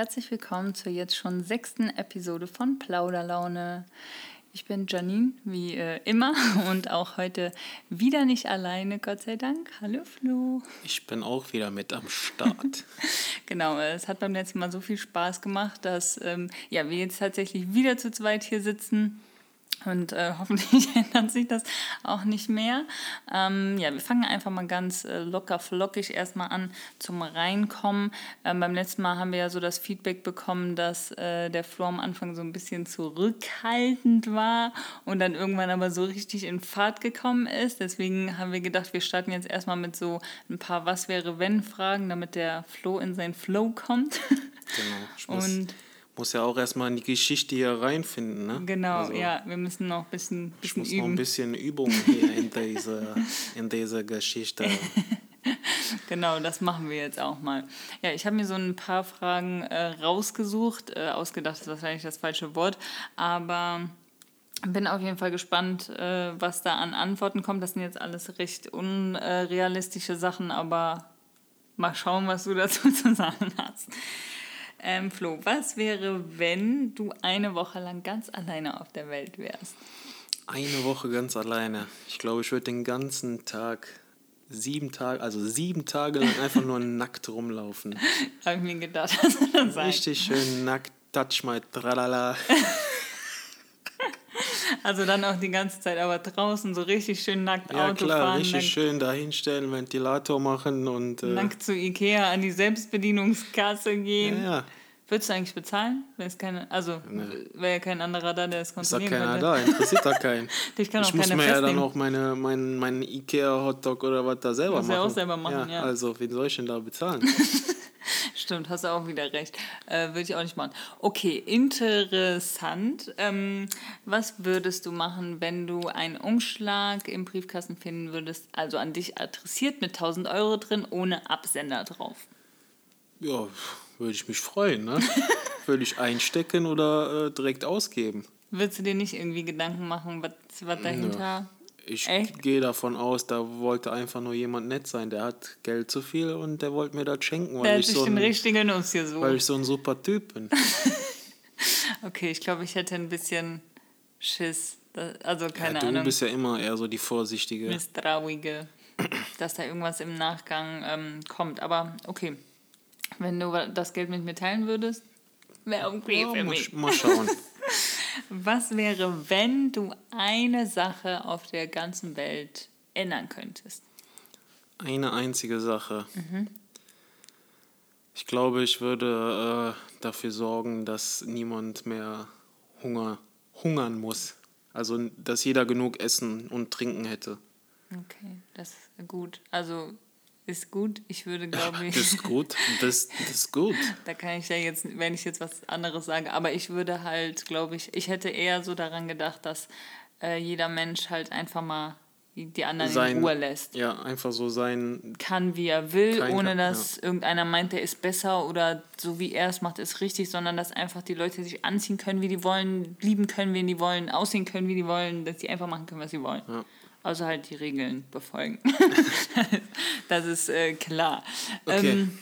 Herzlich willkommen zur jetzt schon sechsten Episode von Plauderlaune. Ich bin Janine, wie äh, immer, und auch heute wieder nicht alleine, Gott sei Dank. Hallo Flo. Ich bin auch wieder mit am Start. genau, es hat beim letzten Mal so viel Spaß gemacht, dass ähm, ja, wir jetzt tatsächlich wieder zu zweit hier sitzen und äh, hoffentlich ändert sich das auch nicht mehr. Ähm, ja, wir fangen einfach mal ganz äh, locker flockig erstmal an zum Reinkommen. Ähm, beim letzten Mal haben wir ja so das Feedback bekommen, dass äh, der Flo am Anfang so ein bisschen zurückhaltend war und dann irgendwann aber so richtig in Fahrt gekommen ist. Deswegen haben wir gedacht, wir starten jetzt erstmal mit so ein paar Was wäre wenn Fragen, damit der Flo in sein Flow kommt. Genau. und muss ja auch erstmal in die Geschichte hier reinfinden. Ne? Genau, also, ja, wir müssen noch ein bisschen, bisschen ich muss üben. noch ein bisschen Übung hier in dieser in diese Geschichte. genau, das machen wir jetzt auch mal. Ja, ich habe mir so ein paar Fragen äh, rausgesucht. Äh, ausgedacht ist wahrscheinlich das falsche Wort, aber bin auf jeden Fall gespannt, äh, was da an Antworten kommt. Das sind jetzt alles recht unrealistische Sachen, aber mal schauen, was du dazu zu sagen hast. Ähm, Flo, was wäre, wenn du eine Woche lang ganz alleine auf der Welt wärst? Eine Woche ganz alleine. Ich glaube, ich würde den ganzen Tag, sieben Tage, also sieben Tage lang einfach nur nackt rumlaufen. Habe ich mir gedacht, dass das sein. Richtig schön nackt, touch my tralala. Also dann auch die ganze Zeit aber draußen so richtig schön nackt ja, Auto klar, fahren. richtig nackt, schön dahinstellen, Ventilator machen und... Äh, nackt zu Ikea an die Selbstbedienungskasse gehen. Ja, ja. Würdest du eigentlich bezahlen? Es keine, also nee. wäre ja kein anderer da, der es kontrollieren. Ist da keiner da, interessiert da keinen. ich kann auch ich muss mir ja dann auch meine, mein, mein Ikea-Hotdog oder was da selber machen. Muss ja auch selber machen, ja, ja. Also, wen soll ich denn da bezahlen? Stimmt, hast du auch wieder recht. Äh, Würde ich auch nicht machen. Okay, interessant. Ähm, was würdest du machen, wenn du einen Umschlag im Briefkasten finden würdest, also an dich adressiert mit 1000 Euro drin, ohne Absender drauf? Ja, würde ich mich freuen, ne? würde ich einstecken oder äh, direkt ausgeben. Würdest du dir nicht irgendwie Gedanken machen, was, was dahinter... Ja. Ich gehe davon aus, da wollte einfach nur jemand nett sein. Der hat Geld zu viel und der wollte mir das schenken. Weil der ich hat sich so den ein, richtigen ausgesucht. Weil ich so ein super Typ bin. okay, ich glaube, ich hätte ein bisschen Schiss. Also keine ja, du Ahnung. Du bist ja immer eher so die vorsichtige. Misstrauige. dass da irgendwas im Nachgang ähm, kommt. Aber okay, wenn du das Geld mit mir teilen würdest, wäre okay ja, für mich. Mal schauen. Was wäre, wenn du eine Sache auf der ganzen Welt ändern könntest? Eine einzige Sache. Mhm. Ich glaube, ich würde äh, dafür sorgen, dass niemand mehr Hunger, hungern muss. Also, dass jeder genug Essen und Trinken hätte. Okay, das ist gut. Also, ist gut. Ich würde, glaube ich. Das ist gut. Das, das ist gut. da kann ich ja jetzt, wenn ich jetzt was anderes sage, aber ich würde halt, glaube ich, ich hätte eher so daran gedacht, dass äh, jeder Mensch halt einfach mal die anderen sein, in Ruhe lässt. Ja, einfach so sein. Kann, wie er will, ohne dass ja. irgendeiner meint, der ist besser oder so wie er es macht, ist richtig, sondern dass einfach die Leute sich anziehen können, wie die wollen, lieben können, wen die wollen, aussehen können, wie die wollen, dass sie einfach machen können, was sie wollen. Ja. Also halt die Regeln befolgen. das ist äh, klar. Okay. Ähm,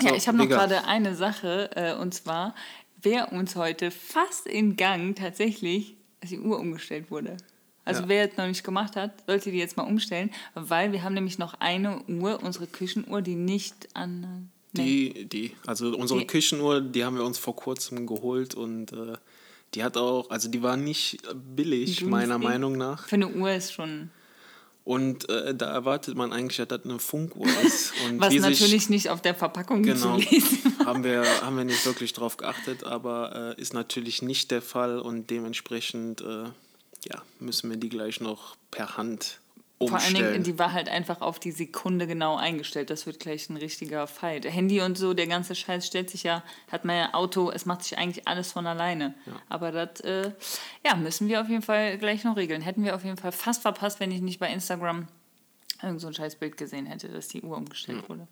so, ja, ich habe noch gerade eine Sache, äh, und zwar, wer uns heute fast in Gang tatsächlich, als die Uhr umgestellt wurde. Also ja. wer jetzt noch nicht gemacht hat, sollte die jetzt mal umstellen, weil wir haben nämlich noch eine Uhr, unsere Küchenuhr, die nicht an... Die, die, also unsere die, Küchenuhr, die haben wir uns vor kurzem geholt und äh, die hat auch, also die war nicht billig, meiner Meinung nach. Für eine Uhr ist schon und äh, da erwartet man eigentlich, dass das eine Funkuhr ist. Und Was natürlich sich, nicht auf der Verpackung genau, zu lesen haben wir, haben wir nicht wirklich drauf geachtet, aber äh, ist natürlich nicht der Fall und dementsprechend äh, ja, müssen wir die gleich noch per Hand Umstellen. Vor allen Dingen, die war halt einfach auf die Sekunde genau eingestellt. Das wird gleich ein richtiger Fight. Handy und so, der ganze Scheiß stellt sich ja, hat man ja Auto, es macht sich eigentlich alles von alleine. Ja. Aber das, äh, ja, müssen wir auf jeden Fall gleich noch regeln. Hätten wir auf jeden Fall fast verpasst, wenn ich nicht bei Instagram irgend so ein Scheißbild gesehen hätte, dass die Uhr umgestellt ja. wurde.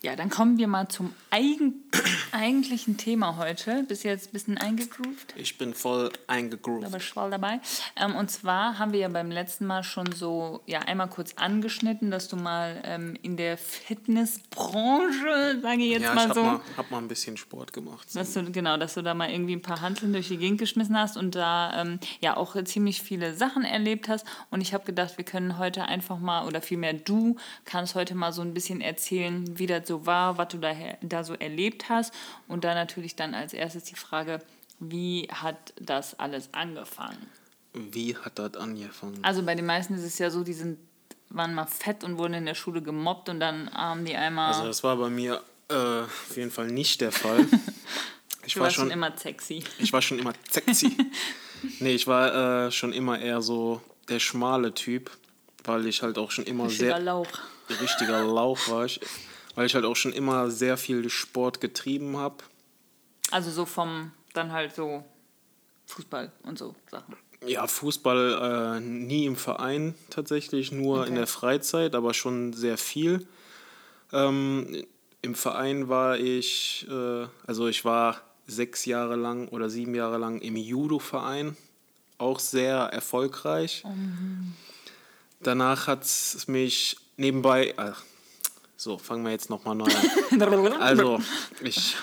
Ja, dann kommen wir mal zum eigen eigentlichen Thema heute. Bist du jetzt ein bisschen eingegroovt? Ich bin voll eingegroovt. Aber voll dabei. Ähm, und zwar haben wir ja beim letzten Mal schon so ja einmal kurz angeschnitten, dass du mal ähm, in der Fitnessbranche, sage ich jetzt ja, mal ich hab so. Mal, hab mal ein bisschen Sport gemacht. Dass du, genau, dass du da mal irgendwie ein paar Hanteln durch die Gegend geschmissen hast und da ähm, ja auch ziemlich viele Sachen erlebt hast. Und ich habe gedacht, wir können heute einfach mal, oder vielmehr du kannst heute mal so ein bisschen erzählen, wie das so war, was du da, da so erlebt hast. Und dann natürlich dann als erstes die Frage, wie hat das alles angefangen? Wie hat das angefangen? Also bei den meisten ist es ja so, die sind, waren mal fett und wurden in der Schule gemobbt und dann haben die einmal... Also das war bei mir äh, auf jeden Fall nicht der Fall. Ich war schon, schon immer sexy. Ich war schon immer sexy. nee, ich war äh, schon immer eher so der schmale Typ, weil ich halt auch schon immer richtiger sehr... Lauch. Richtiger Lauch war ich weil ich halt auch schon immer sehr viel Sport getrieben habe. Also so vom, dann halt so Fußball und so Sachen. Ja, Fußball äh, nie im Verein tatsächlich, nur okay. in der Freizeit, aber schon sehr viel. Ähm, Im Verein war ich, äh, also ich war sechs Jahre lang oder sieben Jahre lang im Judo-Verein, auch sehr erfolgreich. Mhm. Danach hat es mich nebenbei, ach, so, fangen wir jetzt nochmal neu an. also, ich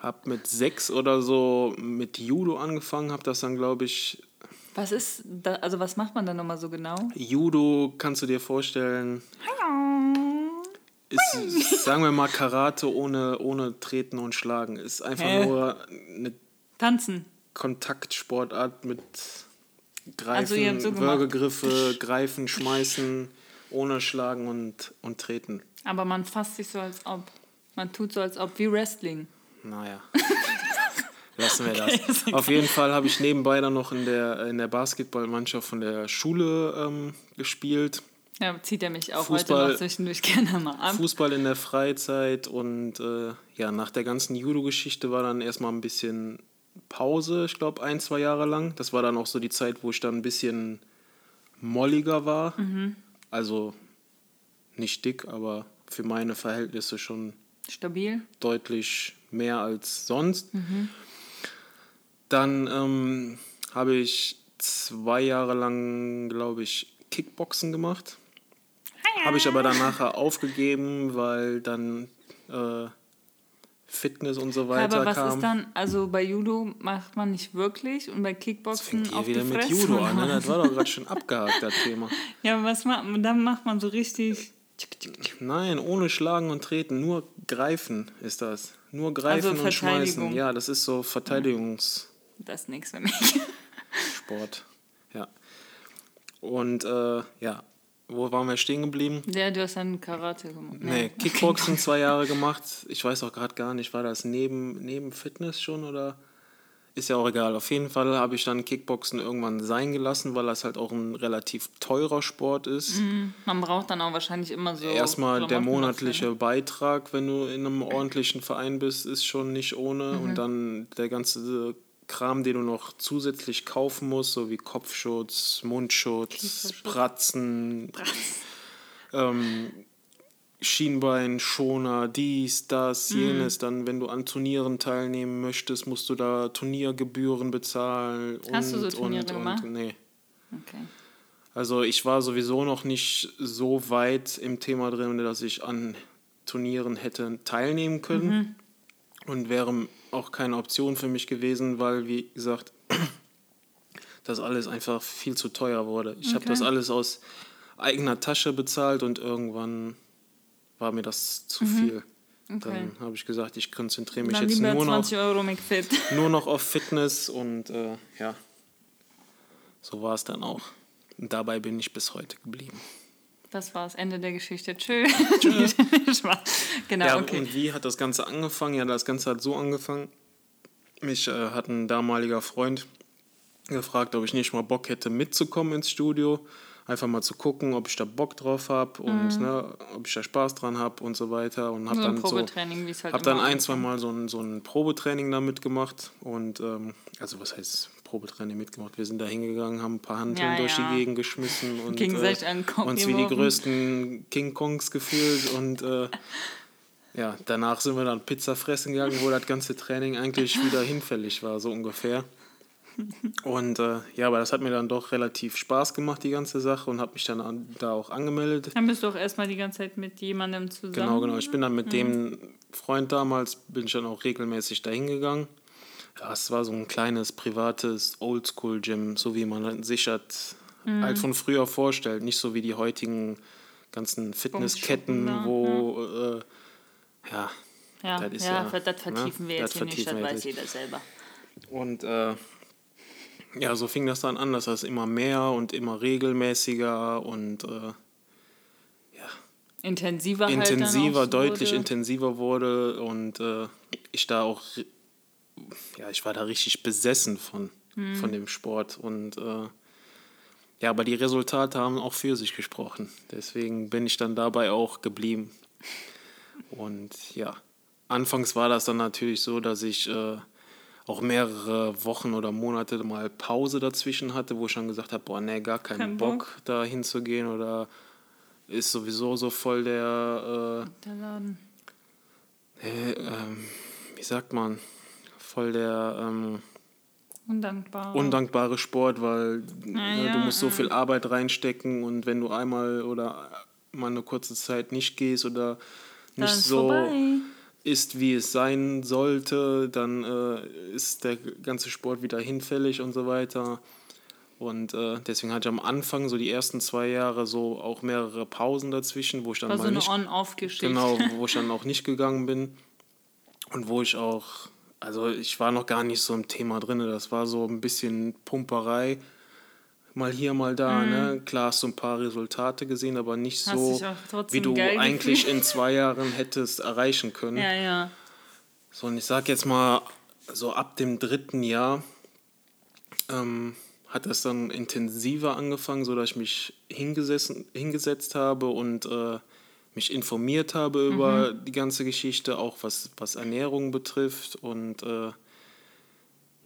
habe mit sechs oder so mit Judo angefangen, habe das dann, glaube ich. Was ist, da, also was macht man da nochmal so genau? Judo kannst du dir vorstellen. Ist, sagen wir mal, Karate ohne, ohne Treten und Schlagen. Ist einfach Hä? nur eine Tanzen. Kontaktsportart mit Greifen, also so Würgegriffe, Greifen, Schmeißen, ohne Schlagen und, und Treten. Aber man fasst sich so, als ob. Man tut so, als ob wie Wrestling. Naja. Lassen wir okay, das. Auf jeden Fall habe ich nebenbei dann noch in der, in der Basketballmannschaft von der Schule ähm, gespielt. Ja, zieht er mich auch Fußball, heute noch zwischendurch gerne mal ab. Fußball in der Freizeit und äh, ja, nach der ganzen Judo-Geschichte war dann erstmal ein bisschen Pause, ich glaube ein, zwei Jahre lang. Das war dann auch so die Zeit, wo ich dann ein bisschen molliger war. Mhm. Also nicht dick, aber für meine Verhältnisse schon stabil. Deutlich mehr als sonst. Mhm. Dann ähm, habe ich zwei Jahre lang, glaube ich, Kickboxen gemacht. Habe ich aber dann nachher aufgegeben, weil dann äh, Fitness und so weiter aber was kam. ist dann, also bei Judo macht man nicht wirklich und bei Kickboxen das auf wieder mit Judo an, ne? Das war doch gerade schon abgehakt, das Thema. Ja, aber was macht dann macht man so richtig Nein, ohne Schlagen und Treten, nur Greifen ist das. Nur Greifen also und Schmeißen. Ja, das ist so Verteidigungs. Das ist nichts für mich. Sport, ja. Und äh, ja, wo waren wir stehen geblieben? Ja, du hast dann Karate gemacht. Nee, Kickboxen zwei Jahre gemacht. Ich weiß auch gerade gar nicht, war das neben, neben Fitness schon oder? Ist ja auch egal. Auf jeden Fall habe ich dann Kickboxen irgendwann sein gelassen, weil das halt auch ein relativ teurer Sport ist. Mhm. Man braucht dann auch wahrscheinlich immer so. Erstmal der monatliche dafür. Beitrag, wenn du in einem ordentlichen Verein bist, ist schon nicht ohne. Mhm. Und dann der ganze Kram, den du noch zusätzlich kaufen musst, so wie Kopfschutz, Mundschutz, Bratzen. Bratzen. Ähm, Schienbein, Schoner, dies, das, mhm. jenes. Dann, wenn du an Turnieren teilnehmen möchtest, musst du da Turniergebühren bezahlen. Hast und, du so Turniere und, gemacht? Und, nee. Okay. Also ich war sowieso noch nicht so weit im Thema drin, dass ich an Turnieren hätte teilnehmen können. Mhm. Und wäre auch keine Option für mich gewesen, weil, wie gesagt, das alles einfach viel zu teuer wurde. Ich okay. habe das alles aus eigener Tasche bezahlt und irgendwann war mir das zu mhm. viel. Okay. Dann habe ich gesagt, ich konzentriere mich Dann jetzt nur noch, nur noch auf Fitness und äh, ja, so war es dann auch. Und dabei bin ich bis heute geblieben. Das war das Ende der Geschichte. Tschö. Tschö. genau, ja, okay. Und wie hat das Ganze angefangen? Ja, das Ganze hat so angefangen. Mich äh, hat ein damaliger Freund gefragt, ob ich nicht mal Bock hätte, mitzukommen ins Studio einfach mal zu gucken, ob ich da Bock drauf habe und mhm. ne, ob ich da Spaß dran habe und so weiter. Und habe so dann, so, halt hab dann ein, zwei Mal so ein, so ein Probetraining da mitgemacht. Und ähm, also was heißt Probetraining mitgemacht? Wir sind da hingegangen, haben ein paar Handeln ja, durch ja. die Gegend geschmissen und äh, uns wie die größten King Kongs gefühlt und äh, ja, danach sind wir dann Pizza fressen gegangen, wo das ganze Training eigentlich wieder hinfällig war, so ungefähr. Und äh, ja, aber das hat mir dann doch relativ Spaß gemacht, die ganze Sache, und habe mich dann an, da auch angemeldet. Dann bist du auch erstmal die ganze Zeit mit jemandem zusammen. Genau, genau. Ich bin dann mit mhm. dem Freund damals, bin ich dann auch regelmäßig dahin gegangen. Ja, es war so ein kleines, privates Oldschool-Gym, so wie man sich hat, mhm. halt von früher vorstellt. Nicht so wie die heutigen ganzen Fitnessketten, wo, ja. Äh, ja, ja, das, ist ja, ja das vertiefen ne? wir jetzt hier nicht, das weiß jeder selber. Und äh, ja, so fing das dann an, dass das immer mehr und immer regelmäßiger und äh, ja. Intensiver, halt intensiver halt deutlich wurde. intensiver wurde und äh, ich da auch, ja, ich war da richtig besessen von, hm. von dem Sport und äh, ja, aber die Resultate haben auch für sich gesprochen. Deswegen bin ich dann dabei auch geblieben. Und ja, anfangs war das dann natürlich so, dass ich äh, auch mehrere Wochen oder Monate mal Pause dazwischen hatte, wo ich schon gesagt habe, boah, nee, gar keinen Kein Bock, Bock, da hinzugehen oder ist sowieso so voll der, äh, der Laden. Äh, ähm, wie sagt man, voll der ähm, undankbare. undankbare Sport, weil ne, ja, du musst so viel Arbeit reinstecken und wenn du einmal oder mal eine kurze Zeit nicht gehst oder nicht so vorbei ist, wie es sein sollte, dann äh, ist der ganze Sport wieder hinfällig und so weiter. Und äh, deswegen hatte ich am Anfang, so die ersten zwei Jahre, so auch mehrere Pausen dazwischen, wo ich dann War mal so eine On-Off-Geschichte. Genau, wo ich dann auch nicht gegangen bin. Und wo ich auch, also ich war noch gar nicht so im Thema drin, das war so ein bisschen Pumperei mal hier, mal da. Mhm. Ne? Klar hast du ein paar Resultate gesehen, aber nicht hast so, wie du eigentlich in zwei Jahren hättest erreichen können. Ja, ja. So, und ich sag jetzt mal, so ab dem dritten Jahr ähm, hat das dann intensiver angefangen, sodass ich mich hingesessen, hingesetzt habe und äh, mich informiert habe mhm. über die ganze Geschichte, auch was, was Ernährung betrifft und äh,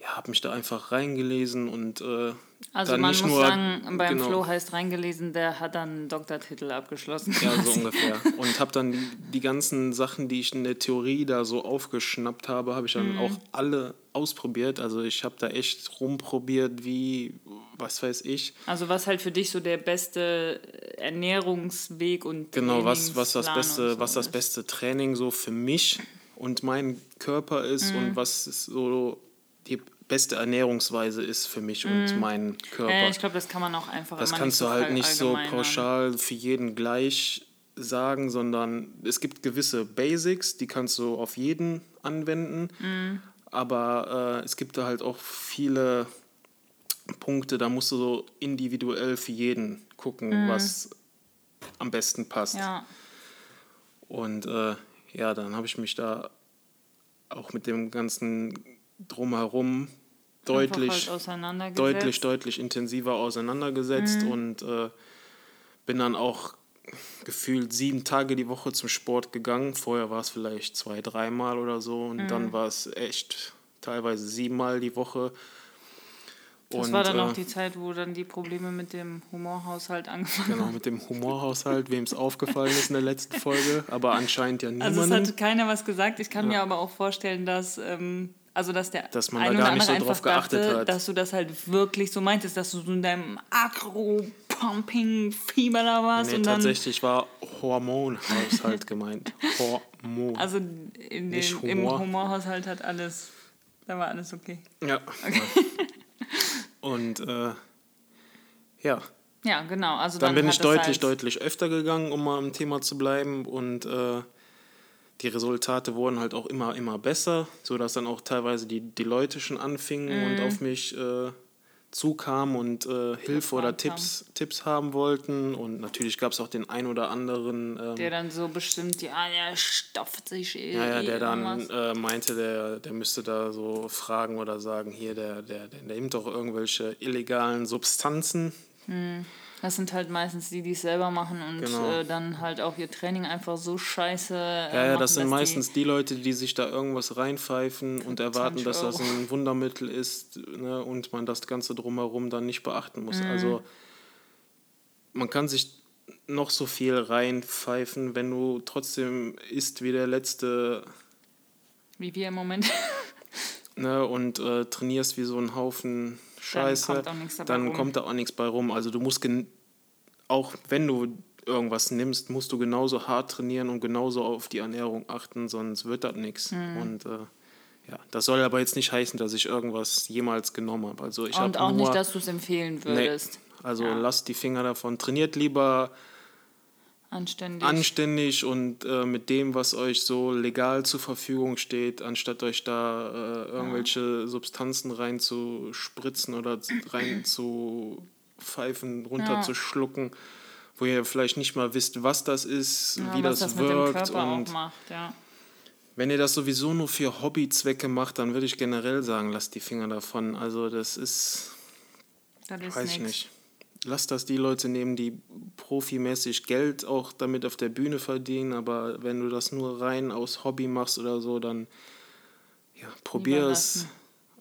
ja, habe mich da einfach reingelesen und äh, also man muss nur, sagen, beim genau. Flo heißt reingelesen, der hat dann einen Doktortitel abgeschlossen. Ja, so ungefähr. Und habe dann die, die, ganzen Sachen, die ich in der Theorie da so aufgeschnappt habe, habe ich dann mhm. auch alle ausprobiert. Also ich habe da echt rumprobiert, wie, was weiß ich. Also was halt für dich so der beste Ernährungsweg und Genau, was, was, das, beste, so was das beste Training so für mich und mein Körper ist mhm. und was so die beste Ernährungsweise ist für mich und mm. meinen Körper. Äh, ich glaube, das kann man auch einfach. Das kannst du halt nicht so pauschal für jeden gleich sagen, sondern es gibt gewisse Basics, die kannst du auf jeden anwenden. Mm. Aber äh, es gibt da halt auch viele Punkte, da musst du so individuell für jeden gucken, mm. was am besten passt. Ja. Und äh, ja, dann habe ich mich da auch mit dem ganzen drumherum deutlich, halt deutlich, deutlich intensiver auseinandergesetzt mhm. und äh, bin dann auch gefühlt sieben Tage die Woche zum Sport gegangen. Vorher war es vielleicht zwei, dreimal oder so und mhm. dann war es echt teilweise siebenmal die Woche. Das und, war dann äh, auch die Zeit, wo dann die Probleme mit dem Humorhaushalt angefangen haben. Genau, mit dem Humorhaushalt, wem es aufgefallen ist in der letzten Folge, aber anscheinend ja niemand. Also es hat keiner was gesagt. Ich kann ja. mir aber auch vorstellen, dass ähm, also, dass der dass man ein da gar nicht so drauf geachtet dachte, hat. Dass du das halt wirklich so meintest, dass du so in deinem Agro-Pumping-Fieber da warst. Nee, und tatsächlich war Hormonhaushalt gemeint. Hormon. Also in den, Humor. im Humorhaushalt hat alles, da war alles okay. Ja. Okay. und äh, ja. Ja, genau. Also dann, dann bin ich deutlich, halt deutlich öfter gegangen, um mal im Thema zu bleiben. Und äh, die Resultate wurden halt auch immer, immer besser, sodass dann auch teilweise die, die Leute schon anfingen mhm. und auf mich äh, zukamen und äh, Hilfe oder Tipps, Tipps haben wollten. Und natürlich gab es auch den ein oder anderen. Ähm, der dann so bestimmt, ja, der stopft sich eh. Ja, ja, der dann äh, meinte, der, der müsste da so fragen oder sagen, hier, der, der, der nimmt doch irgendwelche illegalen Substanzen. Mhm. Das sind halt meistens die, die es selber machen und genau. äh, dann halt auch ihr Training einfach so scheiße. Äh, ja, ja, das sind meistens die, die, Leute, die sich da irgendwas reinpfeifen und erwarten, dass das ein Wundermittel ist ne, und man das Ganze drumherum dann nicht beachten muss. Mhm. Also man kann sich noch so viel reinpfeifen, wenn du trotzdem isst wie der letzte. Wie wir im Moment. ne, und äh, trainierst wie so ein Haufen Scheiße, dann kommt, da auch nichts bei rum. Also du musst auch wenn du irgendwas nimmst, musst du genauso hart trainieren und genauso auf die Ernährung achten, sonst wird das nichts. Mhm. Und äh, ja, das soll aber jetzt nicht heißen, dass ich irgendwas jemals genommen habe. Also ich und auch nur, nicht, dass du es empfehlen würdest. Nee, also ja. lasst die Finger davon. Trainiert lieber anständig, anständig und äh, mit dem, was euch so legal zur Verfügung steht, anstatt euch da äh, irgendwelche ja. Substanzen reinzuspritzen oder reinzupfeifen, runterzuschlucken. Ja wo ihr vielleicht nicht mal wisst, was das ist, ja, wie das, das wirkt. und macht. Wenn ihr das sowieso nur für Hobbyzwecke macht, dann würde ich generell sagen, lasst die Finger davon. Also das ist, das ist weiß ich nicht. Lasst das die Leute nehmen, die profimäßig Geld auch damit auf der Bühne verdienen. Aber wenn du das nur rein aus Hobby machst oder so, dann ja, probier es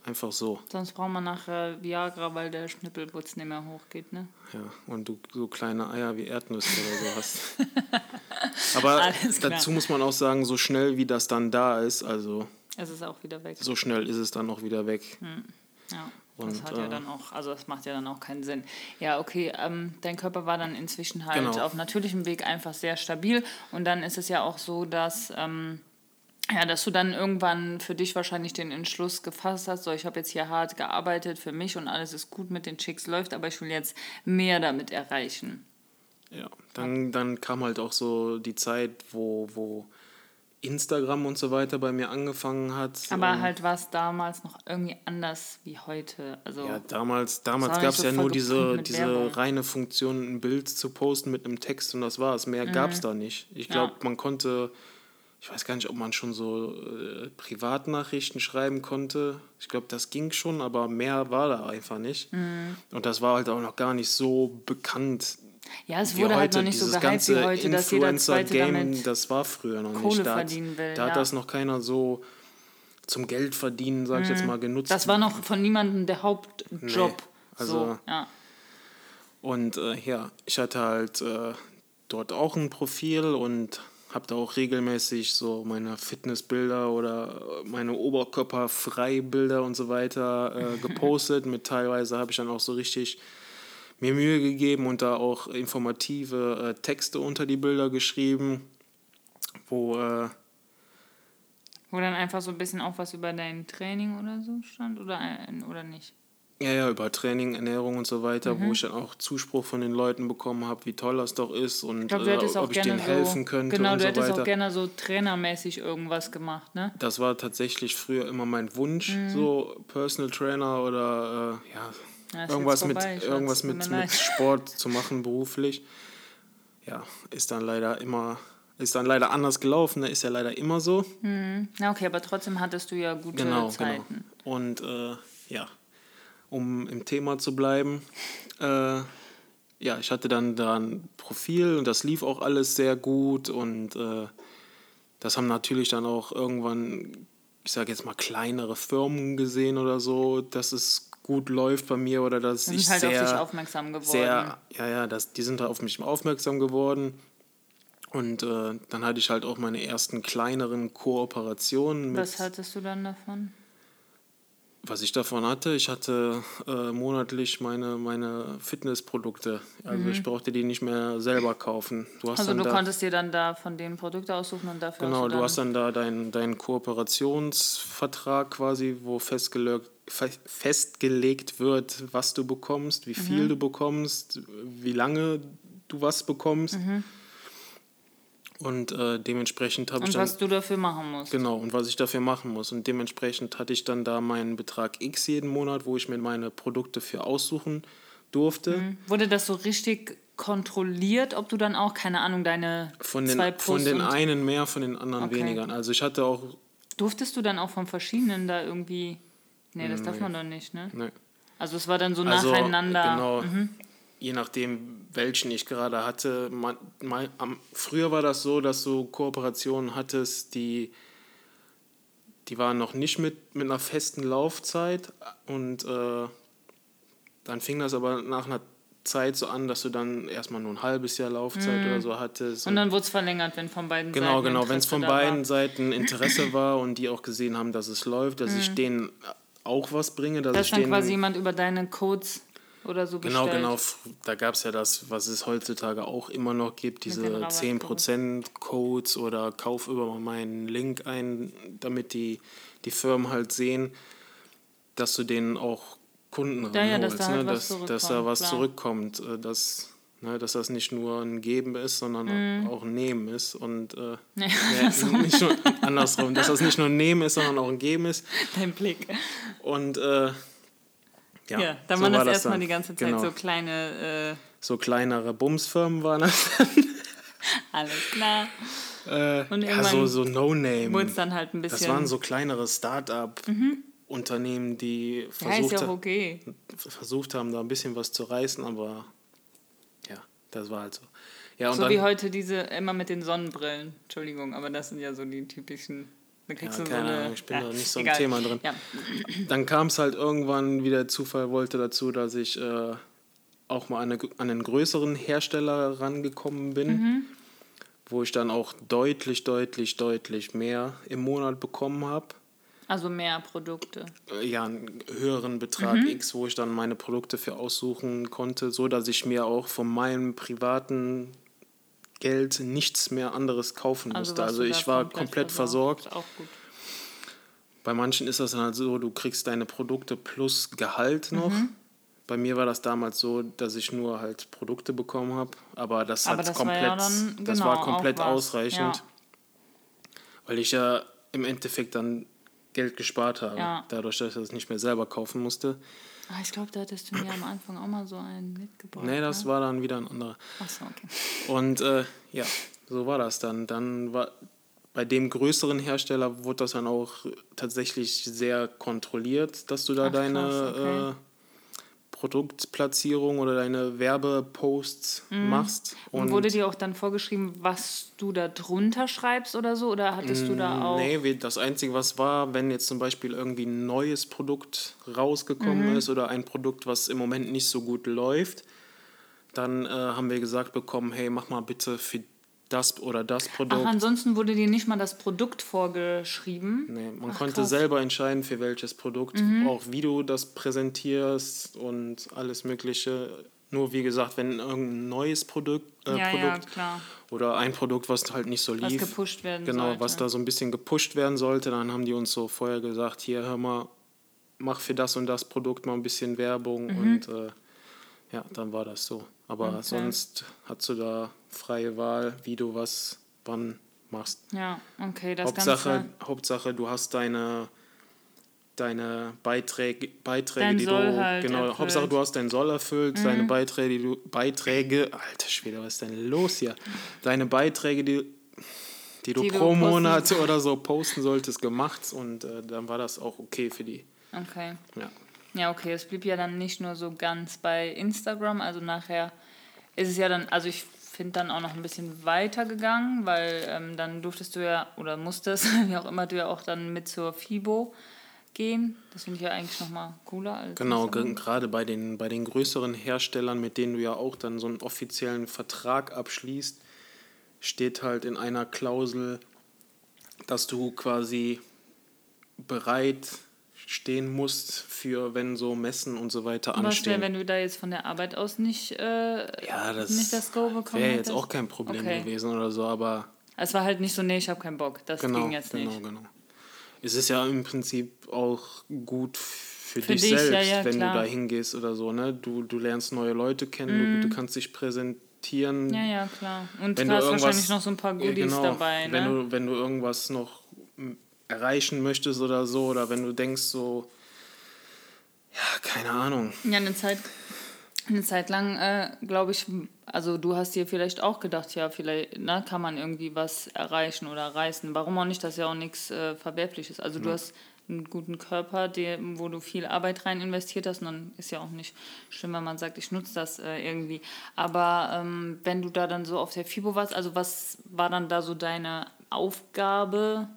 einfach so. Sonst braucht man nachher Viagra, weil der Schnippelputz nicht mehr hochgeht, ne? Ja, und du so kleine Eier wie Erdnüsse oder so hast. Aber dazu muss man auch sagen, so schnell wie das dann da ist, also. Es ist auch wieder weg. So schnell ist es dann auch wieder weg. Hm. Ja. Und, das hat ja äh, dann auch, also das macht ja dann auch keinen Sinn. Ja, okay, ähm, dein Körper war dann inzwischen halt genau. auf natürlichem Weg einfach sehr stabil und dann ist es ja auch so, dass ähm, ja, dass du dann irgendwann für dich wahrscheinlich den Entschluss gefasst hast, so ich habe jetzt hier hart gearbeitet für mich und alles ist gut mit den Chicks läuft, aber ich will jetzt mehr damit erreichen. Ja, dann, dann kam halt auch so die Zeit, wo, wo Instagram und so weiter bei mir angefangen hat. Aber halt war es damals noch irgendwie anders wie heute. Also ja, damals, damals gab es so ja nur diese, diese reine Funktion, ein Bild zu posten mit einem Text und das war's. Mehr mhm. gab es da nicht. Ich glaube, ja. man konnte ich weiß gar nicht, ob man schon so äh, Privatnachrichten schreiben konnte. Ich glaube, das ging schon, aber mehr war da einfach nicht. Mhm. Und das war halt auch noch gar nicht so bekannt. Ja, es wurde halt noch nicht so gehypt wie heute, dass jeder zweite Game, das war früher noch Kohle nicht. Da verdienen will, da ja. hat das noch keiner so zum Geld verdienen, sag ich jetzt mhm. mal, genutzt. Das war noch von niemandem der Hauptjob. Nee, also, so, ja. Und äh, ja, ich hatte halt äh, dort auch ein Profil und habe da auch regelmäßig so meine Fitnessbilder oder meine Oberkörperfreibilder und so weiter äh, gepostet. Mit teilweise habe ich dann auch so richtig mir Mühe gegeben und da auch informative äh, Texte unter die Bilder geschrieben, wo äh, wo dann einfach so ein bisschen auch was über dein Training oder so stand oder, äh, oder nicht? Ja, ja, über Training, Ernährung und so weiter, mhm. wo ich dann auch Zuspruch von den Leuten bekommen habe, wie toll das doch ist und ich glaub, äh, ob ich denen helfen so, könnte. Genau, und du hättest so auch gerne so trainermäßig irgendwas gemacht, ne? Das war tatsächlich früher immer mein Wunsch, mhm. so Personal Trainer oder äh, ja, ja irgendwas, mit, irgendwas mit, mit Sport zu machen beruflich. Ja, ist dann leider immer ist dann leider anders gelaufen, ne? ist ja leider immer so. Mhm. Na okay, aber trotzdem hattest du ja gute genau, genau. Zeiten. Genau. Und äh, ja, um im Thema zu bleiben. Äh, ja, ich hatte dann da ein Profil und das lief auch alles sehr gut und äh, das haben natürlich dann auch irgendwann, ich sage jetzt mal, kleinere Firmen gesehen oder so, dass es gut läuft bei mir oder dass ich halt sehr, auf dich aufmerksam geworden. Sehr, ja, ja, das, die sind da auf mich aufmerksam geworden. Und äh, dann hatte ich halt auch meine ersten kleineren Kooperationen. Was hattest du dann davon? Was ich davon hatte, ich hatte äh, monatlich meine, meine Fitnessprodukte. Also mhm. ich brauchte die nicht mehr selber kaufen. Du hast also du konntest dir dann da von den Produkte aussuchen und dafür Genau, du, du hast dann da deinen dein Kooperationsvertrag quasi, wo festgelegt, festgelegt wird, was du bekommst, wie viel mhm. du bekommst, wie lange du was bekommst. Mhm. Und äh, dementsprechend habe ich dann. Und was du dafür machen musst. Genau, und was ich dafür machen muss. Und dementsprechend hatte ich dann da meinen Betrag X jeden Monat, wo ich mir meine Produkte für aussuchen durfte. Mhm. Wurde das so richtig kontrolliert, ob du dann auch, keine Ahnung, deine von den, zwei Plus Von den einen mehr, von den anderen okay. weniger. Also ich hatte auch. Durftest du dann auch von verschiedenen da irgendwie. Nee, das darf man doch nicht, ne? Nee. Also es war dann so also, nacheinander. Genau. Mhm je nachdem, welchen ich gerade hatte. Man, man, am, früher war das so, dass du Kooperationen hattest, die, die waren noch nicht mit, mit einer festen Laufzeit und äh, dann fing das aber nach einer Zeit so an, dass du dann erstmal nur ein halbes Jahr Laufzeit Mhm. oder so hattest. Und dann wurde es verlängert, wenn von beiden Genau, Seiten. genau. Wenn es Interesse von beiden war. Seiten Interesse war und die auch gesehen haben, dass es läuft, dass ich denen auch was bringe, dass Da dann denen quasi jemand über deine Codes oder so Genau, bestellt. genau. Da gab es ja das, was es heutzutage auch immer noch gibt, diese Rabattcodes. 10% Codes oder kauf über meinen Link ein, damit die, die Firmen halt sehen, dass du denen auch Kunden Ja, ja, dass ranholst, da halt ne? was dass, dass da zurückkommt, was klar. zurückkommt, äh, dass, ne, dass das nicht nur ein Geben ist, sondern auch ein Nehmen ist und äh, Nee, ja, nicht nur andersrum, dass das nicht nur ein Nehmen ist, sondern auch ein Geben ist Dein Blick. und äh, ja, Ja, da so waren war das erstmal dann. die ganze Zeit Genau. so kleine, äh, so kleinere Bumsfirmen waren das. alles klar. Äh, Und ja, so, so No-Name. Wurde es dann halt ein bisschen. Das waren so kleinere Start-up-Unternehmen, die ja, ist versucht, ja okay. versucht haben, da ein bisschen was zu reißen, aber das war halt so. Ja, und So dann, wie heute diese, immer mit den Sonnenbrillen. Entschuldigung, aber das sind ja so die typischen. Da kriegst Ja, du so keine eine, Ahnung, ich bin ja, da nicht so im egal. Thema drin. Ja. dann kam es halt irgendwann, wie der Zufall wollte, dazu, dass ich äh, auch mal an, eine, an einen größeren Hersteller rangekommen bin, Mhm. wo ich dann auch deutlich, deutlich, deutlich mehr im Monat bekommen habe. Also mehr Produkte. äh, ja, einen höheren Betrag Mhm. X, wo ich dann meine Produkte für aussuchen konnte, so dass ich mir auch von meinem privaten Geld nichts mehr anderes kaufen musste. Also, du da ich war komplett, versorgt. Gut. Bei manchen ist das dann halt so, du kriegst deine Produkte plus Gehalt noch. Mhm. Bei mir war das damals so, dass ich nur halt Produkte bekommen habe, aber das Aber hat das war komplett, ja dann, das genau, war komplett auch was. ausreichend, Ja. weil ich ja im Endeffekt dann Geld gespart habe, Ja. dadurch, dass ich das nicht mehr selber kaufen musste. Ah, ich glaube, da hattest du mir am Anfang auch mal so einen mitgebracht. Nee, das ne? war dann wieder ein anderer. Achso, okay. Und äh, ja, so war das dann. Dann war bei dem größeren Hersteller wurde das dann auch tatsächlich sehr kontrolliert, dass du da Ach, deine krass, okay. äh, Produktplatzierung oder deine Werbeposts machst. Mhm. Und wurde dir auch dann vorgeschrieben, was du da drunter schreibst oder so? Oder hattest du da auch. Mm, Nee, wie- das Einzige, was war, wenn jetzt zum Beispiel irgendwie ein neues Produkt rausgekommen Mhm. ist oder ein Produkt, was im Moment nicht so gut läuft, dann äh, haben wir gesagt bekommen, hey, mach mal bitte für das oder das Produkt. Ach, ansonsten wurde dir nicht mal das Produkt vorgeschrieben. Nee, man Ach, konnte krass. Mhm. selber entscheiden, für welches Produkt, auch wie du das präsentierst und alles Mögliche. Nur wie gesagt, wenn irgendein neues Produkt, äh, ja, ja, Produkt klar. oder ein Produkt, was halt nicht so Was lief, gepusht werden genau, sollte. was da so ein bisschen gepusht werden sollte, dann haben die uns so vorher gesagt, hier hör mal, mach für das und das Produkt mal ein bisschen Werbung Mhm. und äh, ja, dann war das so. Aber Okay. sonst hast du da freie Wahl, wie du was wann machst. Ja, okay, das Hauptsache, Ganze. Hauptsache, du hast deine, deine Beiträge, Beiträge Dein die Soll du. halt genau, erfüllt. Mhm. Hauptsache, du hast deinen Soll erfüllt, deine Beiträge, die du. Beiträge, alter Schwede, was ist denn los hier? Deine Beiträge, die, die du Die du pro posten- Monat oder so posten solltest, gemacht und äh, dann war das auch okay für die. Okay. Ja. Ja, okay, es blieb ja dann nicht nur so ganz bei Instagram, also nachher ist es ja dann, also ich finde dann auch noch ein bisschen weiter gegangen, weil ähm, dann durftest du ja, oder musstest, wie auch immer, du ja auch dann mit zur FIBO gehen. Das finde ich ja eigentlich nochmal cooler als Genau, gerade bei den, bei den größeren Herstellern, mit denen du ja auch dann so einen offiziellen Vertrag abschließt, steht halt in einer Klausel, dass du quasi bereit stehen musst für, wenn so Messen und so weiter Was wäre, anstehen. wenn du da jetzt von der Arbeit aus nicht, äh, ja, das, nicht das Go bekommen wäre jetzt auch kein Problem Okay. gewesen oder so, aber Es war halt nicht so, nee, ich habe keinen Bock. Das genau, ging jetzt genau, nicht. genau. Es ist ja im Prinzip auch gut für, Für dich, dich, ja, selbst, ja, wenn klar. du da hingehst oder so. Ne? Du, du lernst neue Leute kennen, du, du kannst dich präsentieren. Mhm. Ja, ja, klar. Und wenn du hast wahrscheinlich noch so ein paar Ja, Goodies genau, dabei, wenn ne? du wenn du irgendwas noch erreichen möchtest oder so oder wenn du denkst so ja keine Ahnung Ja, eine Zeit, eine Zeit lang, äh, glaube ich, also du hast dir vielleicht auch gedacht, ja, vielleicht na, kann man irgendwie was erreichen oder reißen. Warum auch nicht? Das ist ja auch nichts äh, Verwerfliches. Also du hast einen guten Körper, der, wo du viel Arbeit rein investiert hast, und dann ist ja auch nicht schlimm, wenn man sagt, ich nutze das äh, irgendwie. Aber ähm, wenn du da dann so auf der FIBO warst, also was war dann da so deine Aufgabe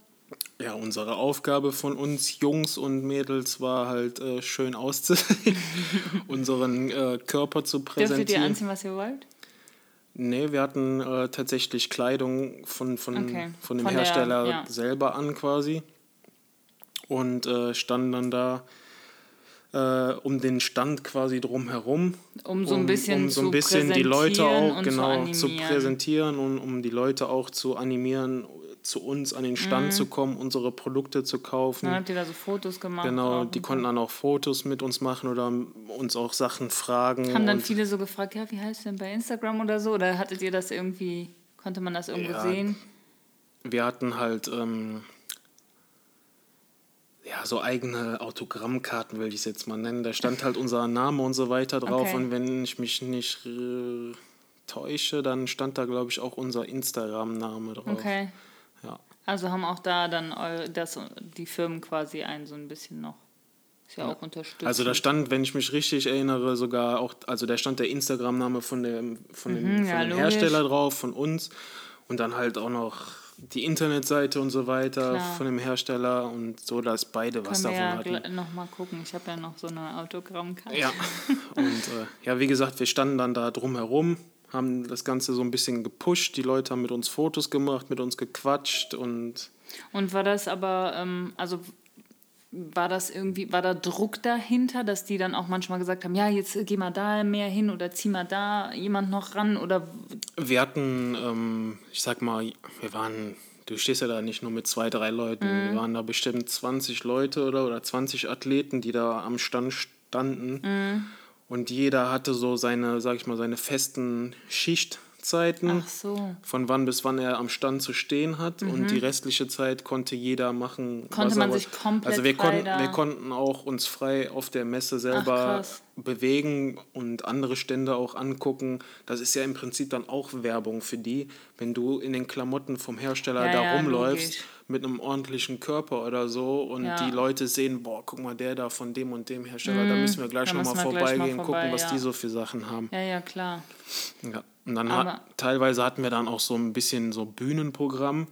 Ja, unsere Aufgabe von uns Jungs und Mädels war halt äh, schön auszusehen, unseren äh, Körper zu präsentieren. Dürftet ihr anziehen, was ihr wollt? Nee, wir hatten äh, tatsächlich Kleidung von, von, okay. von dem von Hersteller der, ja. selber an quasi und äh, standen dann da äh, um den Stand quasi drumherum. Um so ein bisschen, um, um so ein bisschen die Leute auch genau zu, zu, präsentieren und um die Leute auch zu animieren, zu uns an den Stand mhm. zu kommen, unsere Produkte zu kaufen. Dann habt ihr da so Fotos gemacht? Genau, die konnten dann auch Fotos mit uns machen oder uns auch Sachen fragen. Haben dann viele so gefragt, ja, wie heißt du denn bei Instagram oder so? Oder hattet ihr das irgendwie, konnte man das irgendwo ja, sehen? Wir hatten halt ähm, ja, so eigene Autogrammkarten, will ich es jetzt mal nennen. Da stand halt unser Name und so weiter drauf. Okay. Und wenn ich mich nicht äh, täusche, dann stand da, glaube ich, auch unser Instagram-Name drauf. Okay. Also haben auch da dann das, die Firmen quasi einen so ein bisschen noch. Ist ja, ja. auch unterstützt. Also da stand, wenn ich mich richtig erinnere, sogar auch, also da stand der Instagram-Name von dem, von dem, mhm, von ja, dem Hersteller drauf, von uns. Und dann halt auch noch die Internetseite und so weiter Klar. von dem Hersteller und so, dass beide Können was davon ja hatten. noch mal gucken. Ich habe ja noch so eine Autogrammkarte. Ja, und äh, ja, wie gesagt, wir standen dann da drumherum haben das Ganze so ein bisschen gepusht. Die Leute haben mit uns Fotos gemacht, mit uns gequatscht und. Und war das aber, ähm, also war das irgendwie, war da Druck dahinter, dass die dann auch manchmal gesagt haben, ja, jetzt geh mal da mehr hin oder zieh mal da jemand noch ran oder? Wir hatten, ähm, ich sag mal, wir waren, du stehst ja da nicht nur mit zwei, drei Leuten, mhm. wir waren da bestimmt 20 Leute oder, oder 20 Athleten, die da am Stand standen. Mhm. Und jeder hatte so seine, sag ich mal, seine festen Schichtzeiten, so. von wann bis wann er am Stand zu stehen hat. Mhm. Und die restliche Zeit konnte jeder machen. Konnte man sich komplett Also wir, konnten, wir konnten auch uns frei auf der Messe selber Ach, bewegen und andere Stände auch angucken. Das ist ja im Prinzip dann auch Werbung für die, wenn du in den Klamotten vom Hersteller ja, da ja, rumläufst. Logisch mit einem ordentlichen Körper oder so und ja. die Leute sehen, boah, guck mal, der da von dem und dem Hersteller, mm, da müssen wir gleich nochmal vorbeigehen, mal vorbei, gucken, was ja. die so für Sachen haben. Ja, ja, klar. Ja. Und dann hat, teilweise hatten wir dann auch so ein bisschen so Bühnenprogramm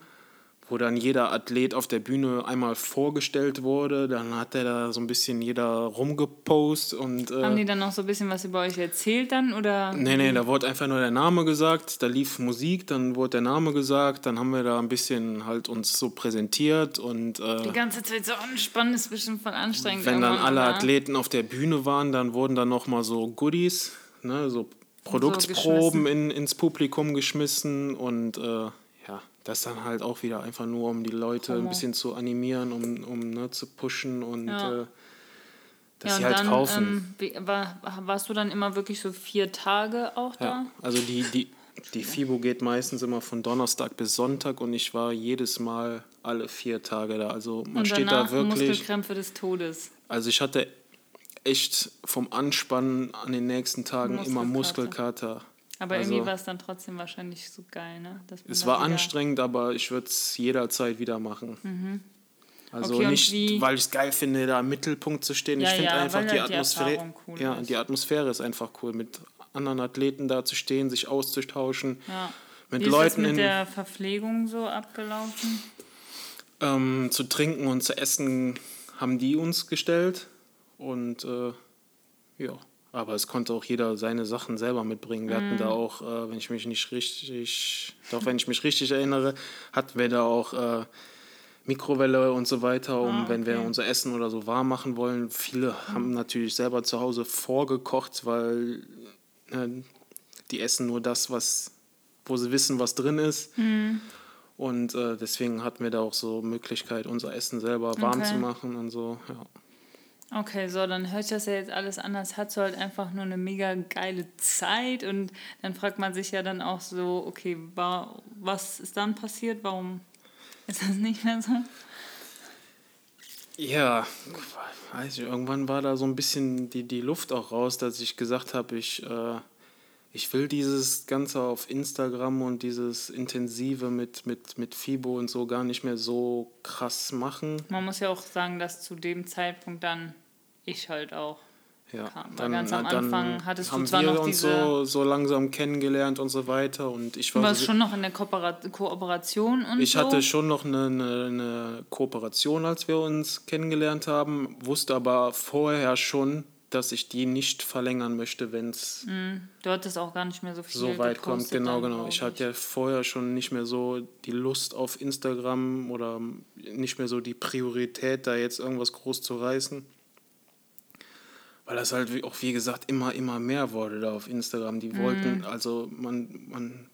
wo dann jeder Athlet auf der Bühne einmal vorgestellt wurde. Dann hat er da so ein bisschen jeder rumgepost und. Äh, Haben die dann noch so ein bisschen was über euch erzählt dann oder? Nee, nee, da wurde einfach nur der Name gesagt, da lief Musik, dann wurde der Name gesagt, dann haben wir da ein bisschen halt uns so präsentiert und. Äh, Die ganze Zeit so anspannend, ist bestimmt voll anstrengend. Wenn dann alle oder? Athleten auf der Bühne waren, dann wurden dann nochmal so Goodies, ne, so Produktproben so in, ins Publikum geschmissen und äh, das dann halt auch wieder einfach nur, um die Leute Promo. ein bisschen zu animieren, um, um ne, zu pushen und ja. äh, dass ja, sie halt dann, kaufen. Ähm, war, warst du dann immer wirklich so vier Tage auch da? Ja, also die, die, die FIBO geht meistens immer von Donnerstag bis Sonntag und ich war jedes Mal alle vier Tage da. Also man und steht da wirklich. Muskelkrämpfe des Todes. Also ich hatte echt vom Anspannen an den nächsten Tagen Muskelkater. immer Muskelkater. Aber also, irgendwie war es dann trotzdem wahrscheinlich so geil, ne? es war anstrengend, aber ich würde es jederzeit wieder machen. Mhm. Also okay, nicht, weil ich es geil finde, da im Mittelpunkt zu stehen. Ja, ich finde ja, einfach die halt Atmosphäre. Die cool ja, ist. die Atmosphäre ist einfach cool, mit anderen Athleten da zu stehen, sich auszutauschen. Ja. Mit Wie Leuten ist das mit der Verpflegung so abgelaufen? Ähm, zu trinken und zu essen haben die uns gestellt. Und äh, ja. Aber es konnte auch jeder seine Sachen selber mitbringen. Wir mm. hatten da mhm. auch, äh, wenn ich mich nicht richtig, doch wenn ich mich richtig erinnere, hatten wir da auch äh, Mikrowelle und so weiter, um ah, okay. wenn wir unser Essen oder so warm machen wollen. Viele mm. haben natürlich selber zu Hause vorgekocht, weil äh, die essen nur das, was, wo sie wissen, was drin ist. Mm. Und äh, deswegen hatten wir da auch so Möglichkeit, unser Essen selber warm okay. zu machen und so. Ja. Okay, so, dann hört das ja jetzt alles anders. Hat so halt einfach nur eine mega geile Zeit und dann fragt man sich ja dann auch so, okay, war, was ist dann passiert? Warum ist das nicht mehr so? Ja, weiß ich, irgendwann war da so ein bisschen die, die Luft auch raus, dass ich gesagt habe, ich äh, ich will dieses Ganze auf Instagram und dieses Intensive mit, mit, mit FIBO und so gar nicht mehr so krass machen. Man muss ja auch sagen, dass zu dem Zeitpunkt dann ich halt auch ja, kam. Dann, ganz am Anfang hattest du zwar wir noch uns so, so langsam kennengelernt und so weiter und ich war du warst so, schon noch in der Koopera Kooperation und ich so? hatte schon noch eine, eine, eine Kooperation, als wir uns kennengelernt haben, wusste aber vorher schon, dass ich die nicht verlängern möchte, wenn es mm, du hattest auch gar nicht mehr so viel so weit kommt. Genau, dann, genau. Ich hatte ja vorher schon nicht mehr so die Lust auf Instagram oder nicht mehr so die Priorität, da jetzt irgendwas groß zu reißen. Weil das halt auch, wie gesagt, immer, immer mehr wurde da auf Instagram. Die wollten, mm. also man, man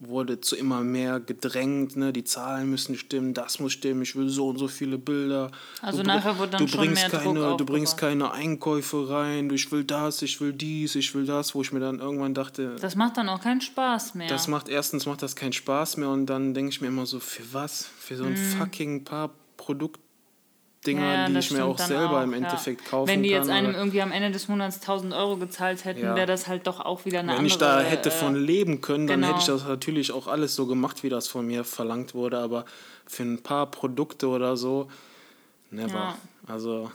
wurde zu immer mehr gedrängt, ne? die Zahlen müssen stimmen, das muss stimmen, ich will so und so viele Bilder. Also du, nachher wurde dann du schon mehr keine, Druck Du bringst keine Einkäufe rein, ich will das, ich will dies, ich will das, wo ich mir dann irgendwann dachte... Das macht dann auch keinen Spaß mehr. Das macht, erstens macht das keinen Spaß mehr und dann denke ich mir immer so, für was? Für so ein mm. fucking paar Produkte Dinger, ja, die ich mir auch selber auch, im Endeffekt ja. kaufen Wenn die jetzt einem irgendwie am Ende des Monats 1000 Euro gezahlt hätten, ja. wäre das halt doch auch wieder eine Wenn andere... Wenn ich da hätte von äh, leben können, dann genau. hätte ich das natürlich auch alles so gemacht, wie das von mir verlangt wurde, aber für ein paar Produkte oder so, never. Also...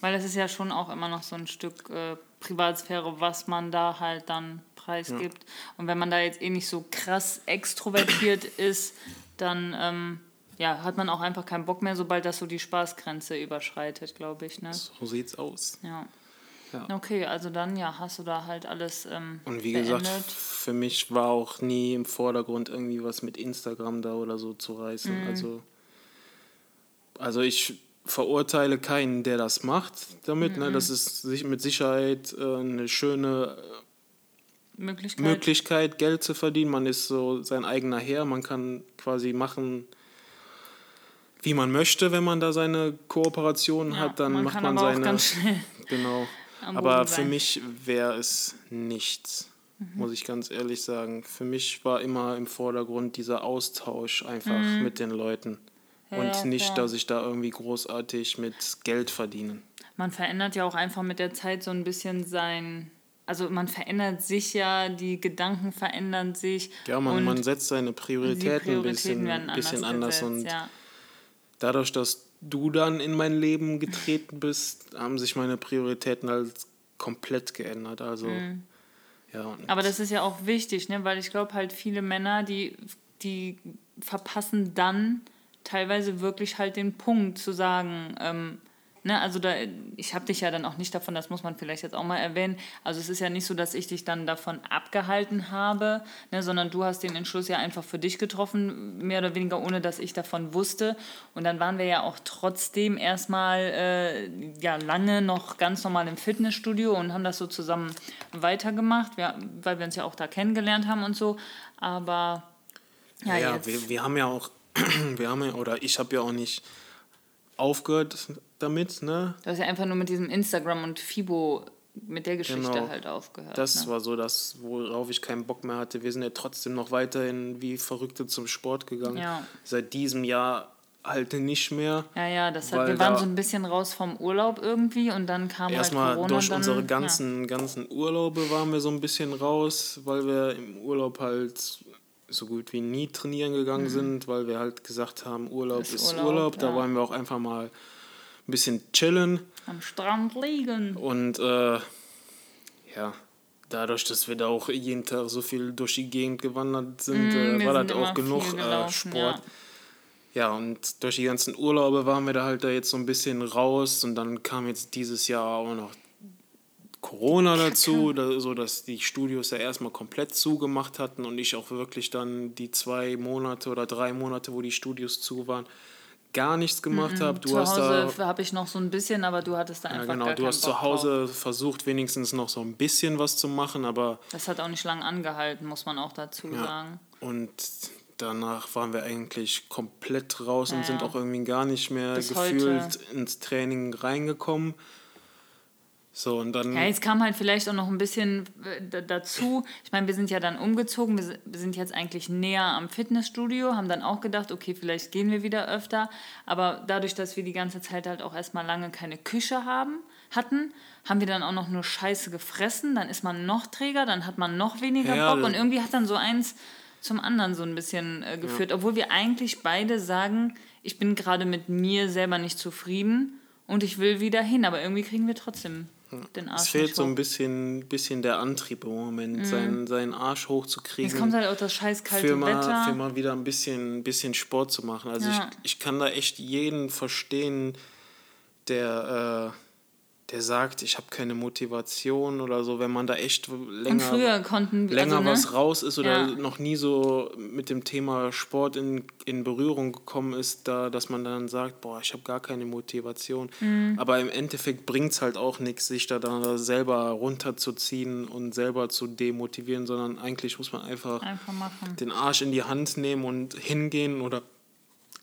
Weil es ist ja schon auch immer noch so ein Stück äh, Privatsphäre, was man da halt dann preisgibt. Und wenn man da jetzt eh nicht so krass extrovertiert ist, dann... Ähm, ja, hat man auch einfach keinen Bock mehr, sobald das so die Spaßgrenze überschreitet, glaube ich. Ne? So sieht's aus. Ja. ja. Okay, also dann ja, hast du da halt alles. Ähm, Und wie beendet. gesagt, für mich war auch nie im Vordergrund irgendwie was mit Instagram da oder so zu reißen. Mhm. Also, also ich verurteile keinen, der das macht damit. Mhm. Ne? Das ist mit Sicherheit äh, eine schöne äh, Möglichkeit. Möglichkeit, Geld zu verdienen. Man ist so sein eigener Herr, man kann quasi machen, wie man möchte, wenn man da seine Kooperation ja, hat, dann man macht man seine. ganz schnell genau. Aber für sein. mich wäre es nichts, mhm. muss ich ganz ehrlich sagen. Für mich war immer im Vordergrund dieser Austausch einfach mhm. mit den Leuten. Ja, und nicht, klar. dass ich da irgendwie großartig mit Geld verdiene. Man verändert ja auch einfach mit der Zeit so ein bisschen sein, also man verändert sich ja, die Gedanken verändern sich. Ja, man, man setzt seine Prioritäten, Prioritäten ein bisschen, anders, bisschen anders gesetzt, und ja dadurch, dass du dann in mein Leben getreten bist, haben sich meine Prioritäten halt komplett geändert. Also, mhm. ja. Aber das ist ja auch wichtig, ne? weil ich glaube halt viele Männer, die, die verpassen dann teilweise wirklich halt den Punkt zu sagen, ähm, Ne, also da, ich habe dich ja dann auch nicht davon, das muss man vielleicht jetzt auch mal erwähnen. Also es ist ja nicht so, dass ich dich dann davon abgehalten habe, ne, sondern du hast den Entschluss ja einfach für dich getroffen, mehr oder weniger ohne, dass ich davon wusste. Und dann waren wir ja auch trotzdem erstmal äh, ja lange noch ganz normal im Fitnessstudio und haben das so zusammen weitergemacht, ja, weil wir uns ja auch da kennengelernt haben und so. Aber ja, ja, ja wir, wir haben ja auch, wir haben ja, oder ich habe ja auch nicht aufgehört damit, ne? Du hast ja einfach nur mit diesem Instagram und Fibo mit der Geschichte genau. halt aufgehört. Das ne? war so das, worauf ich keinen Bock mehr hatte. Wir sind ja trotzdem noch weiterhin wie Verrückte zum Sport gegangen. Ja. Seit diesem Jahr halt nicht mehr. Ja, ja, das hat, wir waren so ein bisschen raus vom Urlaub irgendwie und dann kam halt erstmal halt Corona. Durch dann, unsere ganzen, ja. ganzen Urlaube waren wir so ein bisschen raus, weil wir im Urlaub halt so gut wie nie trainieren gegangen mhm. sind, weil wir halt gesagt haben, Urlaub ist, ist Urlaub. Urlaub. Ja. Da wollen wir auch einfach mal ein bisschen chillen. Am Strand liegen. Und äh, ja, dadurch, dass wir da auch jeden Tag so viel durch die Gegend gewandert sind, mhm, äh, war das auch genug äh, gelaufen, Sport. Ja. Ja, und durch die ganzen Urlaube waren wir da halt da jetzt so ein bisschen raus und dann kam jetzt dieses Jahr auch noch Corona dazu, da, so dass die Studios ja erstmal komplett zugemacht hatten und ich auch wirklich dann die zwei Monate oder drei Monate, wo die Studios zu waren, gar nichts gemacht habe. Du zu hast Hause habe ich noch so ein bisschen, aber du hattest da einfach ja, genau, gar du hast Bock zu Hause drauf. versucht wenigstens noch so ein bisschen was zu machen, aber das hat auch nicht lange angehalten, muss man auch dazu ja, sagen. Und danach waren wir eigentlich komplett raus ja, und sind auch irgendwie gar nicht mehr Bis gefühlt heute. ins Training reingekommen. So, und dann ja, jetzt kam halt vielleicht auch noch ein bisschen äh, dazu. Ich meine, wir sind ja dann umgezogen, wir sind jetzt eigentlich näher am Fitnessstudio, haben dann auch gedacht, okay, vielleicht gehen wir wieder öfter. Aber dadurch, dass wir die ganze Zeit halt auch erstmal lange keine Küche haben, hatten, haben wir dann auch noch nur Scheiße gefressen. Dann ist man noch träger, dann hat man noch weniger ja, Bock. Und irgendwie hat dann so eins zum anderen so ein bisschen äh, geführt. Ja. Obwohl wir eigentlich beide sagen, ich bin gerade mit mir selber nicht zufrieden und ich will wieder hin, aber irgendwie kriegen wir trotzdem den Arsch Es fehlt so ein bisschen, bisschen der Antrieb im Moment, mhm. seinen, seinen Arsch hochzukriegen. Jetzt kommt halt auch das scheiß kalte für mal, Wetter. Für mal wieder ein bisschen, bisschen Sport zu machen. Also ja. ich, ich kann da echt jeden verstehen, der... Äh, der sagt, ich habe keine Motivation oder so, wenn man da echt länger, konnten, länger also, ne? was raus ist oder ja. noch nie so mit dem Thema Sport in, in Berührung gekommen ist, da, dass man dann sagt, boah, ich habe gar keine Motivation. Mhm. Aber im Endeffekt bringt es halt auch nichts, sich da dann selber runterzuziehen und selber zu demotivieren, sondern eigentlich muss man einfach, einfach den Arsch in die Hand nehmen und hingehen oder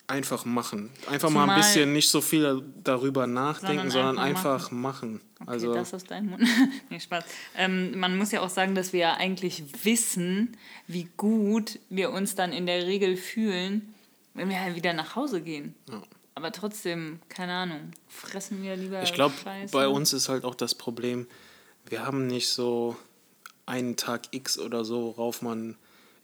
Einfach machen. Einfach Zumal, mal ein bisschen nicht so viel darüber nachdenken, sondern, sondern einfach, einfach, machen. machen. Okay, also, das aus deinem Mund. nee, Spaß. Ähm, man muss ja auch sagen, dass wir ja eigentlich wissen, wie gut wir uns dann in der Regel fühlen, wenn wir halt wieder nach Hause gehen. Ja. Aber trotzdem, keine Ahnung, fressen wir lieber. Ich glaube, bei uns ist halt auch das Problem, wir haben nicht so einen Tag X oder so, worauf man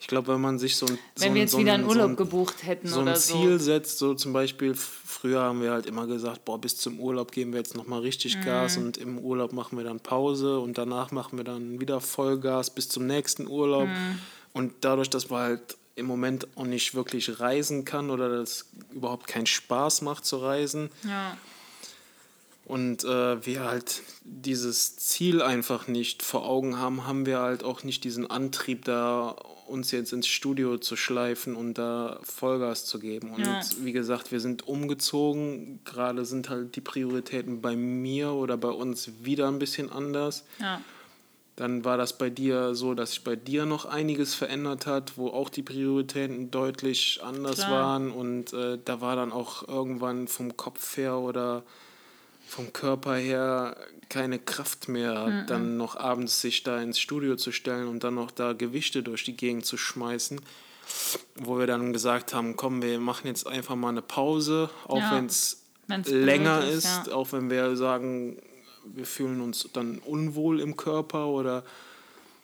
ich glaube, wenn man sich so ein. Wenn so wir jetzt so wieder einen Urlaub so gebucht hätten so ein Ziel so. setzt, so zum Beispiel, früher haben wir halt immer gesagt, boah, bis zum Urlaub geben wir jetzt nochmal richtig mhm. Gas und im Urlaub machen wir dann Pause und danach machen wir dann wieder Vollgas bis zum nächsten Urlaub. Mhm. Und dadurch, dass man halt im Moment auch nicht wirklich reisen kann oder das überhaupt keinen Spaß macht zu reisen. Ja und äh, wir halt dieses Ziel einfach nicht vor Augen haben, haben wir halt auch nicht diesen Antrieb, da uns jetzt ins Studio zu schleifen und da Vollgas zu geben. Und ja. wie gesagt, wir sind umgezogen. Gerade sind halt die Prioritäten bei mir oder bei uns wieder ein bisschen anders. Ja. Dann war das bei dir so, dass sich bei dir noch einiges verändert hat, wo auch die Prioritäten deutlich anders Klar. waren. Und äh, da war dann auch irgendwann vom Kopf her oder vom Körper her keine Kraft mehr, mhm. dann noch abends sich da ins Studio zu stellen und dann noch da Gewichte durch die Gegend zu schmeißen. Wo wir dann gesagt haben, komm, wir machen jetzt einfach mal eine Pause, auch ja, wenn es länger ist, ist ja. auch wenn wir sagen, wir fühlen uns dann unwohl im Körper oder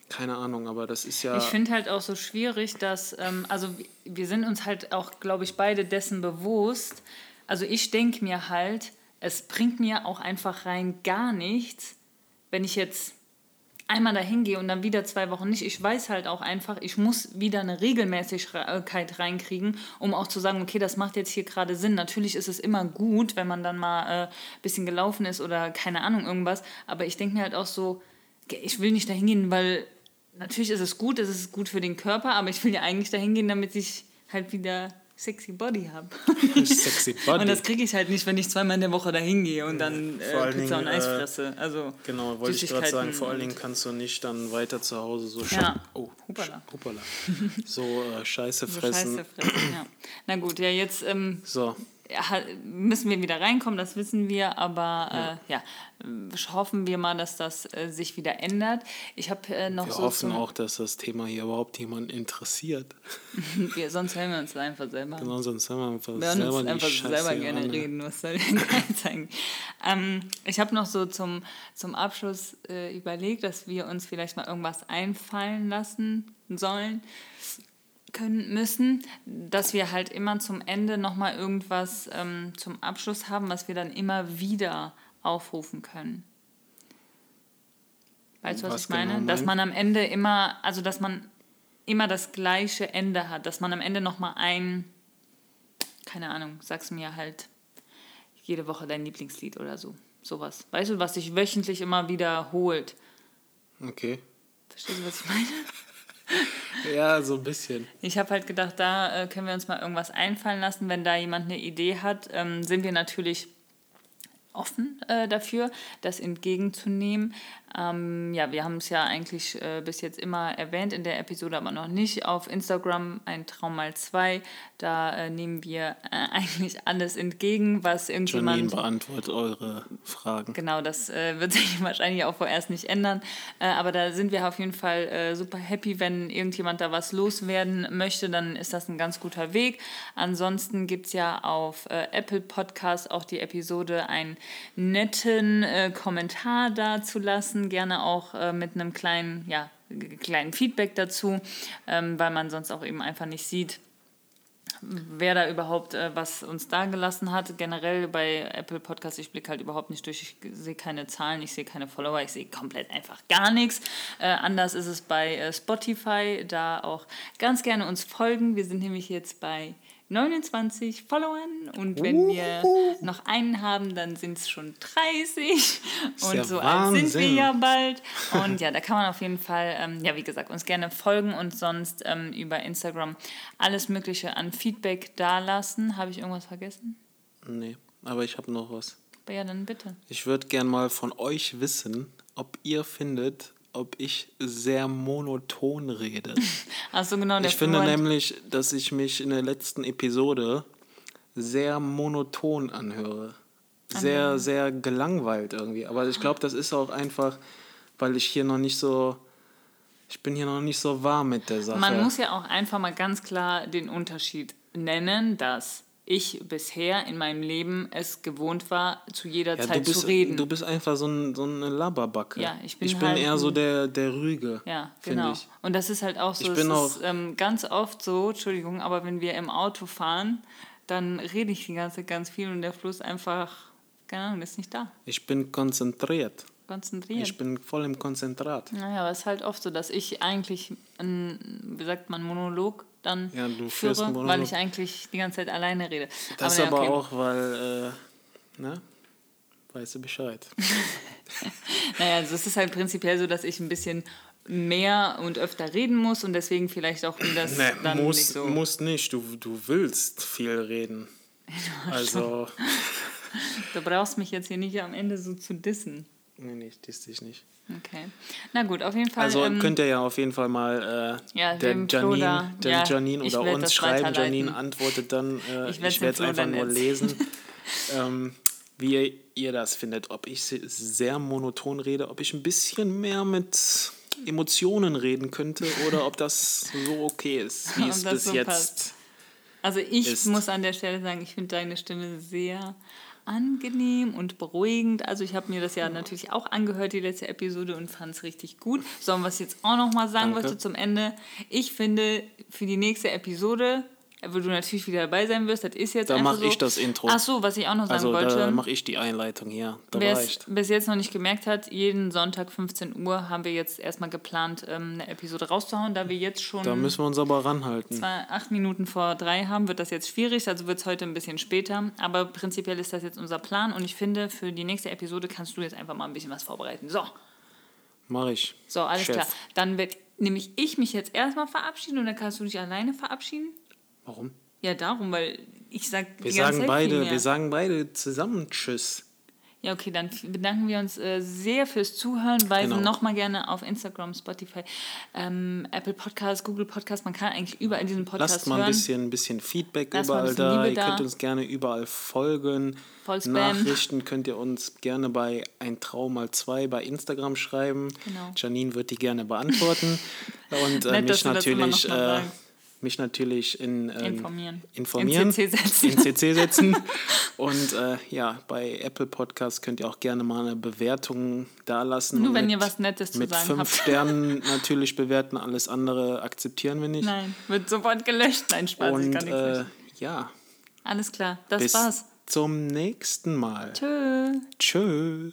keine Ahnung, aber das ist ja. Ich finde halt auch so schwierig, dass, ähm, also wir sind uns halt auch, glaube ich, beide dessen bewusst. Also ich denke mir halt, es bringt mir auch einfach rein gar nichts, wenn ich jetzt einmal dahin gehe und dann wieder zwei Wochen nicht. Ich weiß halt auch einfach, ich muss wieder eine Regelmäßigkeit reinkriegen, um auch zu sagen, okay, das macht jetzt hier gerade Sinn. Natürlich ist es immer gut, wenn man dann mal ein äh, bisschen gelaufen ist oder keine Ahnung irgendwas, aber ich denke mir halt auch so, ich will nicht dahin gehen, weil natürlich ist es gut, es ist gut für den Körper, aber ich will ja eigentlich dahin gehen, damit ich halt wieder sexy Body habe. sexy Body. Und das kriege ich halt nicht, wenn ich zweimal in der Woche dahin gehe und dann äh, Pizza und Eis äh, fresse. Also genau, wollte ich gerade sagen, vor allen Dingen kannst du nicht dann weiter zu Hause so ja. oh, Hupala. Hupala. so äh, Scheiße fressen. So Scheiße fressen, ja. Na gut, ja, jetzt ähm, so müssen wir wieder reinkommen, das wissen wir, aber äh, ja, hoffen wir mal, dass das äh, sich wieder ändert. Ich habe äh, noch wir so hoffen auch, dass das Thema hier überhaupt jemanden interessiert. wir, sonst hören wir uns einfach selber. Genau, sonst hören wir einfach wir selber uns einfach selber gerne an. reden. Was soll denn zeigen? Ähm, ich habe noch so zum, zum Abschluss äh, überlegt, dass wir uns vielleicht mal irgendwas einfallen lassen sollen können müssen, dass wir halt immer zum Ende nochmal irgendwas ähm, zum Abschluss haben, was wir dann immer wieder aufrufen können. Weißt du, was, was ich meine? Genau dass man am Ende immer, also dass man immer das gleiche Ende hat, dass man am Ende nochmal ein, keine Ahnung, sag's mir halt jede Woche dein Lieblingslied oder so. Sowas. Weißt du, was sich wöchentlich immer wiederholt. Okay. Verstehst du, was ich meine? ja, so ein bisschen. Ich habe halt gedacht, da äh, können wir uns mal irgendwas einfallen lassen. Wenn da jemand eine Idee hat, ähm, sind wir natürlich offen äh, dafür, das entgegenzunehmen. Ähm, ja, wir haben es ja eigentlich äh, bis jetzt immer erwähnt, in der Episode aber noch nicht. Auf Instagram ein Traum mal zwei. Da äh, nehmen wir äh, eigentlich alles entgegen, was irgendjemand. Janine beantwortet eure Fragen. Genau, das äh, wird sich wahrscheinlich auch vorerst nicht ändern. Äh, aber da sind wir auf jeden Fall super happy, wenn irgendjemand da was loswerden möchte, dann ist das ein ganz guter Weg. Ansonsten gibt es ja auf Apple Podcast auch die Episode, einen netten Kommentar da zu lassen lassen, gerne auch äh, mit einem kleinen, ja, kleinen Feedback dazu, ähm, weil man sonst auch eben einfach nicht sieht, wer da überhaupt äh, was uns da gelassen hat. Generell bei Apple Podcasts, ich blicke halt überhaupt nicht durch, ich sehe keine Zahlen, ich sehe keine Follower, ich sehe komplett einfach gar nichts. Äh, anders ist es bei äh, Spotify, da auch ganz gerne uns folgen. Wir sind nämlich jetzt bei 29 Followern und wenn wir noch einen haben, dann sind es schon 30 und ja so Wahnsinn. alt sind wir ja bald. Und ja, da kann man auf jeden Fall, ähm, ja wie gesagt, uns gerne folgen und sonst ähm, über Instagram alles Mögliche an Feedback dalassen. Habe ich irgendwas vergessen? Nee, aber ich habe noch was. Ja, dann bitte. Ich würde gerne mal von euch wissen, ob ihr findet, ob ich sehr monoton rede. Ach so, genau. ich finde nämlich, dass ich mich in der letzten Episode sehr monoton anhöre. Sehr, mhm. sehr gelangweilt irgendwie. Aber ich glaube, das ist auch einfach, weil ich hier noch nicht so, ich bin hier noch nicht so warm mit der Sache. Man muss ja auch einfach mal ganz klar den Unterschied nennen, dass ich bisher in meinem Leben es gewohnt war, zu jeder ja, Zeit bist, zu reden. Du bist einfach so, ein, so eine Laberbacke. Ja, ich bin, ich bin halt eher so der, der Rüge. Ja, genau. Ich. Und das ist halt auch so, ich bin auch ist ähm, ganz oft so, Entschuldigung, aber wenn wir im Auto fahren, dann rede ich die ganze Zeit ganz viel und der Fluss einfach, keine Ahnung, ist nicht da. Ich bin konzentriert. Konzentriert. Ich bin voll im Konzentrat. Naja, aber es ist halt oft so, dass ich eigentlich, ein, wie sagt man, Monolog dann ja, führe, weil ich eigentlich die ganze Zeit alleine rede. Das aber, ja, okay. aber auch, weil, äh, ne? Weißt du Bescheid. naja, also es ist halt prinzipiell so, dass ich ein bisschen mehr und öfter reden muss und deswegen vielleicht auch das nee, dann muss, nicht so... Muss nicht, du, du willst viel reden. also... du brauchst mich jetzt hier nicht am Ende so zu dissen. Nee, nee, ich diss dich nicht. Okay. Na gut, auf jeden Fall. Also ähm, könnt ihr ja auf jeden Fall mal äh, ja, der Janine, der ja, Janine oder uns schreiben. Janine antwortet dann, äh, ich werde es einfach nur lesen, ähm, wie ihr, ihr das findet. Ob ich sehr monoton rede, ob ich ein bisschen mehr mit Emotionen reden könnte oder ob das so okay ist, wie es bis so jetzt passt. Also ich ist. muss an der Stelle sagen, ich finde deine Stimme sehr angenehm und beruhigend. Also ich habe mir das ja natürlich auch angehört, die letzte Episode, und fand es richtig gut. Sollen wir es jetzt auch noch mal sagen, Danke. was du zum Ende? Ich finde, für die nächste Episode wo du natürlich wieder dabei sein wirst, das ist jetzt Da mache so. ich das Intro. Ach so, was ich auch noch sagen also, wollte. Da mache ich die Einleitung hier. Wer es bis jetzt noch nicht gemerkt hat, jeden Sonntag 15 Uhr haben wir jetzt erstmal geplant, ähm, eine Episode rauszuhauen, da wir jetzt schon. Da müssen wir uns aber ranhalten. Zwei, acht Minuten vor drei haben, wird das jetzt schwierig, also wird es heute ein bisschen später. Aber prinzipiell ist das jetzt unser Plan und ich finde, für die nächste Episode kannst du jetzt einfach mal ein bisschen was vorbereiten. So. Mach ich. So, alles Chef. klar. Dann werde nämlich ich mich jetzt erstmal verabschieden und dann kannst du dich alleine verabschieden. Warum? Ja, darum, weil ich sag wir sagen beide, wir sagen beide zusammen Tschüss. Ja, okay, dann bedanken wir uns äh, sehr fürs Zuhören. Weisen genau. nochmal gerne auf Instagram, Spotify, ähm, Apple Podcasts, Google Podcasts. Man kann eigentlich überall diesen Podcast Lasst mal ein bisschen, ein bisschen Feedback Lasst überall bisschen da. Ihr da. könnt uns gerne überall folgen. Voll Nachrichten könnt ihr uns gerne bei ein Traum mal zwei bei Instagram schreiben. Genau. Janine wird die gerne beantworten. Und äh, Nett, mich natürlich mich natürlich in, ähm, informieren. informieren, in CC setzen. In CC setzen. Und äh, ja, bei Apple Podcasts könnt ihr auch gerne mal eine Bewertung dalassen. Nur wenn mit, ihr was Nettes zu sagen habt. Mit fünf Sternen natürlich bewerten, alles andere akzeptieren wir nicht. Nein, wird sofort gelöscht. Nein, Spaß, Und, ich kann äh, ja. Alles klar, das Bis war's. Zum nächsten Mal. Tschö. Tschö.